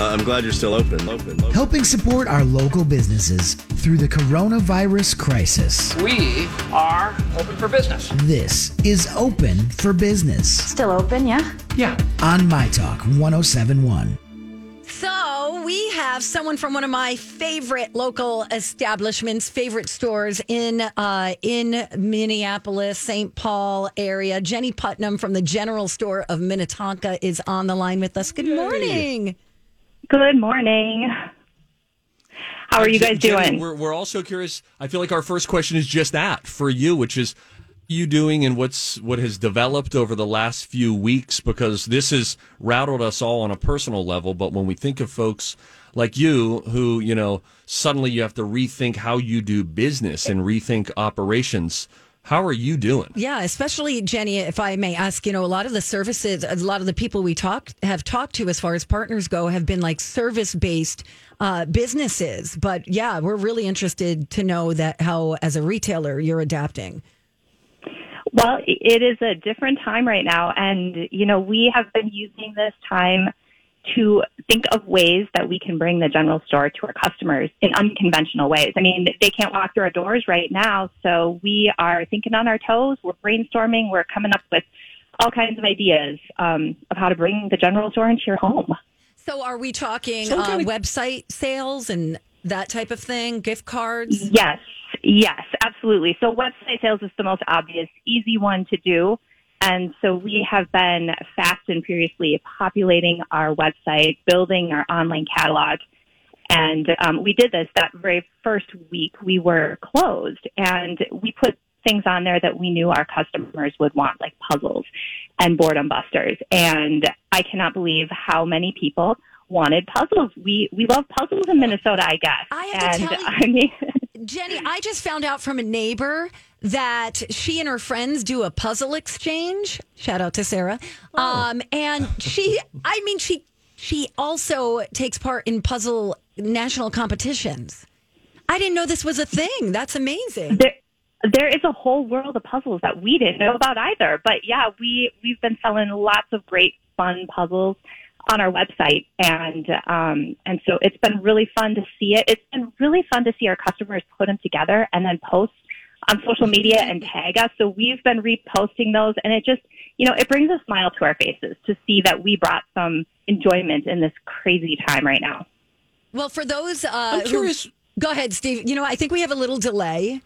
Uh, I'm glad you're still open. Open. open. helping support our local businesses through the coronavirus crisis. We are open for business. This is Open for Business Still open, yeah? Yeah. on My Talk 1071. So we have someone from one of my favorite local establishments, favorite stores in uh, in Minneapolis, St. Paul area. Jenny Putnam from the General Store of Minnetonka is on the line with us. Good morning. Good morning. How are you guys doing? We're, we're also curious. I feel like our first question is just that for you, which is you doing and what's what has developed over the last few weeks because this has rattled us all on a personal level. But when we think of folks like you who, you know, suddenly you have to rethink how you do business and rethink operations. How are you doing? Yeah, especially Jenny, if I may ask, you know, a lot of the services, a lot of the people we talk have talked to as far as partners go have been like service based uh, businesses. But yeah, we're really interested to know that how, as a retailer, you're adapting. Well, it is a different time right now. And, you know, we have been using this time to think of ways that we can bring the general store to our customers in unconventional ways. I mean, they can't walk through our doors right now. So we are thinking on our toes. We're brainstorming. We're coming up with all kinds of ideas um, of how to bring the general store into your home. So, are we talking So uh, kinda- website sales and that type of thing, gift cards? Yes, yes, absolutely. So website sales is the most obvious, easy one to do. And so we have been fast and furiously populating our website, building our online catalog. And um, we did this that very first week we were closed and we put things on there that we knew our customers would want, like puzzles and boredom busters. And I cannot believe how many people wanted puzzles. We we love puzzles in Minnesota, I guess. I have to and tell you- I mean Jenny, I just found out from a neighbor that she and her friends do a puzzle exchange. Shout out to Sarah. Um, and she, I mean, she she also takes part in puzzle national competitions. I didn't know this was a thing. That's amazing. there there is a whole world of puzzles that we didn't know about either. But yeah, we we've been selling lots of great fun puzzles on our website and um and so it's been really fun to see it. It's been really fun to see our customers put them together and then post on social media and tag us. So we've been reposting those and it just you know, it brings a smile to our faces to see that we brought some enjoyment in this crazy time right now. Well, for those, uh, I'm who- go ahead, Steve. You know, I think we have a little delay,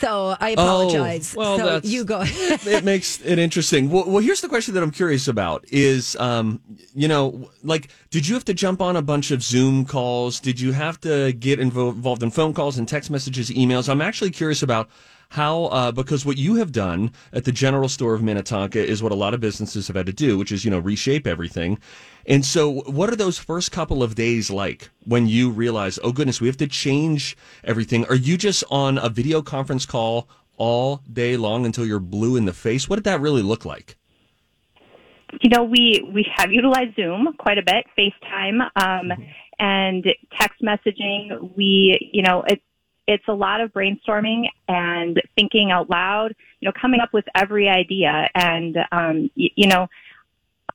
so I Oh, apologize. well, so you go. ahead. it makes it interesting. Well, well, here's the question that I'm curious about: is um, you know, like, did you have to jump on a bunch of Zoom calls? Did you have to get invo- involved in phone calls and text messages, emails? I'm actually curious about how uh, because what you have done at the General Store of Minnetonka is what a lot of businesses have had to do, which is you know reshape everything. And so, what are those first couple of days like when you realize, oh goodness, we have to change everything? Are you just on a video conference call all day long until you're blue in the face? What did that really look like? you know, we we have utilized Zoom quite a bit, FaceTime, um, and text messaging. We, you know, it's it's a lot of brainstorming and thinking out loud. You know, coming up with every idea, and um, y- you know,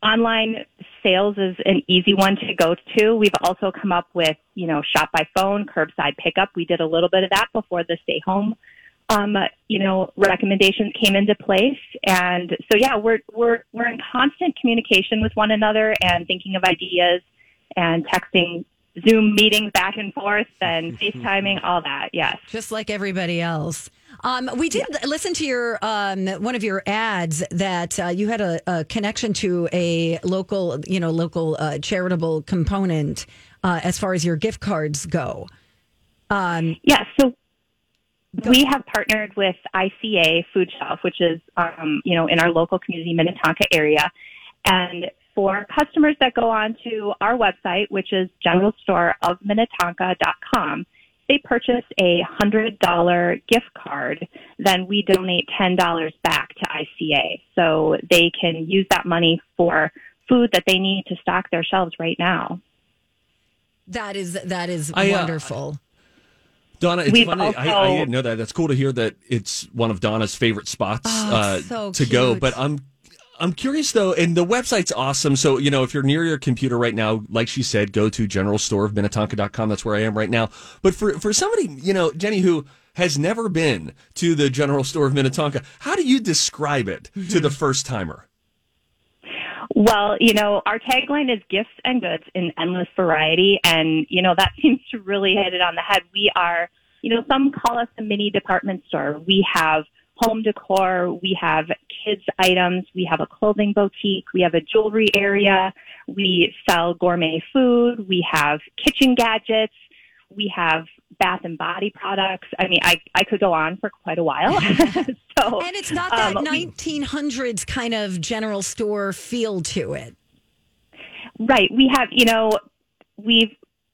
online sales is an easy one to go to. We've also come up with, you know, shop by phone, curbside pickup. We did a little bit of that before the stay home um, you know, recommendations came into place. And so, yeah, we're, we're, we're in constant communication with one another and thinking of ideas and texting Zoom meetings back and forth and FaceTiming, all that. Yes. just like everybody else. Um, we did listen to your um, one of your ads that uh, you had a, a connection to a local, you know, local uh, charitable component uh, as far as your gift cards go. Um, Yeah. So we have partnered with ICA Food Shelf, which is, um, you know, in our local community Minnetonka area. And for customers that go on to our website, which is generalstoreofminnetonka.com, they purchase a $100 gift card, then we donate $10 back to ICA. So they can use that money for food that they need to stock their shelves right now. that is that is I, uh, wonderful. Donna, it's We've funny. I, I didn't know that. That's cool to hear that it's one of Donna's favorite spots Oh, uh, so to go. But I'm I'm curious though, and the website's awesome. So, you know, if you're near your computer right now, like she said, go to general store of Minnetonka.com. That's where I am right now. But for, for somebody, you know, Jenny, who has never been to the general store of Minnetonka, how do you describe it to the mm-hmm. first timer? Well, you know, our tagline is gifts and goods in endless variety. And, you know, that seems to really hit it on the head. We are, you know, some call us a mini department store. We have home decor, we have kids items, we have a clothing boutique, we have a jewelry area, we sell gourmet food, we have kitchen gadgets, we have bath and body products. I mean, I, I could go on for quite a while. so, And it's not that um, 1900s kind of general store feel to it. Right. We have, you know, we've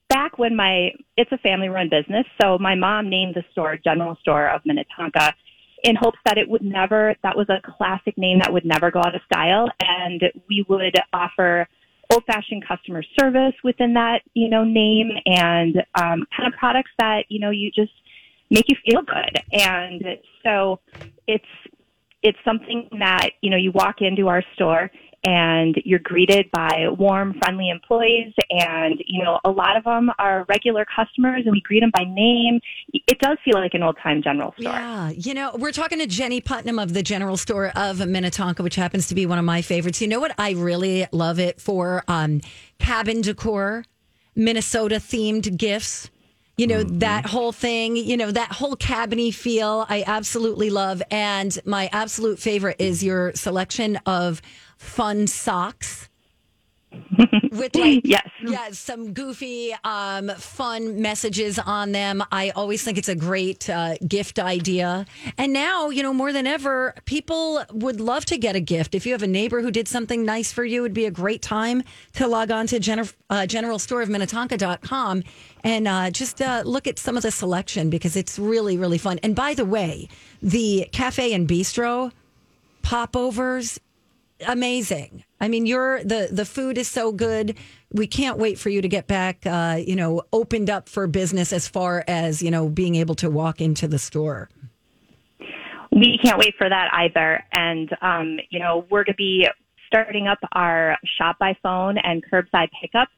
back when my it's a family run business, so my mom named the store General Store of Minnetonka in hopes that it would never that was a classic name that would never go out of style and we would offer old fashioned customer service within that, you know, name and um kind of products that, you know, you just make you feel good. And so it's it's something that you know you walk into our store and you're greeted by warm friendly employees and you know a lot of them are regular customers and we greet them by name it does feel like an old time general store Yeah, you know, we're talking to Jenny Putnam of the General Store of Minnetonka, which happens to be one of my favorites. You know what I really love it for? Um, cabin decor, Minnesota themed gifts. You know, that whole thing, you know, that whole cabiny feel, I absolutely love. And my absolute favorite is your selection of fun socks with like Yes. yeah some goofy um fun messages on them. I always think it's a great uh, gift idea. And now you know more than ever people would love to get a gift. If you have a neighbor who did something nice for you it'd be a great time to log on to Gener- uh, general store of minnetonka.com and uh, just uh, look at some of the selection because it's really really fun. And by the way the cafe and bistro popovers amazing. I mean, you're the the food is so good. We can't wait for you to get back. Uh, you know, opened up for business as far as you know being able to walk into the store. we can't wait for that either and um you know we're going to be starting up our shop by phone and curbside pickup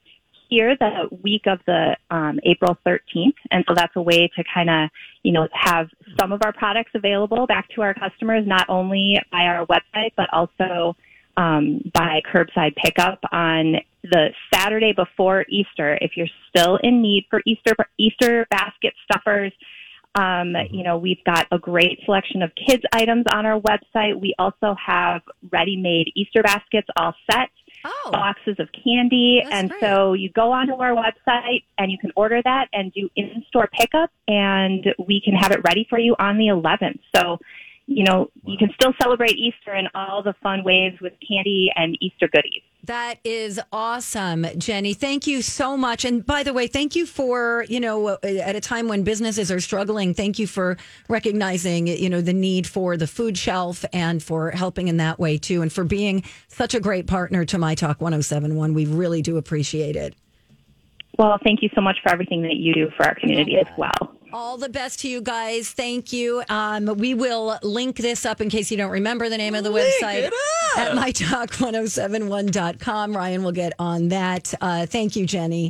here the week of the um, April 13th. And so that's a way to kind of, you know, have some of our products available back to our customers, not only by our website, but also um, by curbside pickup on the Saturday before Easter. If you're still in need for Easter, Easter basket stuffers, um, you know, we've got a great selection of kids items on our website. We also have ready-made Easter baskets all set Oh, boxes of candy. And great. so you go onto our website and you can order that and do in store pickup and we can have it ready for you on the 11th. So, you know, you can still celebrate Easter in all the fun ways with candy and Easter goodies. that is awesome, Jenny. Thank you so much. And by the way, thank you for you know at a time when businesses are struggling. Thank you for recognizing you know the need for the food shelf and for helping in that way too, and for being such a great partner to My Talk 1071. We really do appreciate it. Well, thank you so much for everything that you do for our community as well. All the best to you guys. Thank you. Um, we will link this up in case you don't remember the name of the website it at mytalk1071.com. Ryan will get on that. Uh, thank you, Jenny.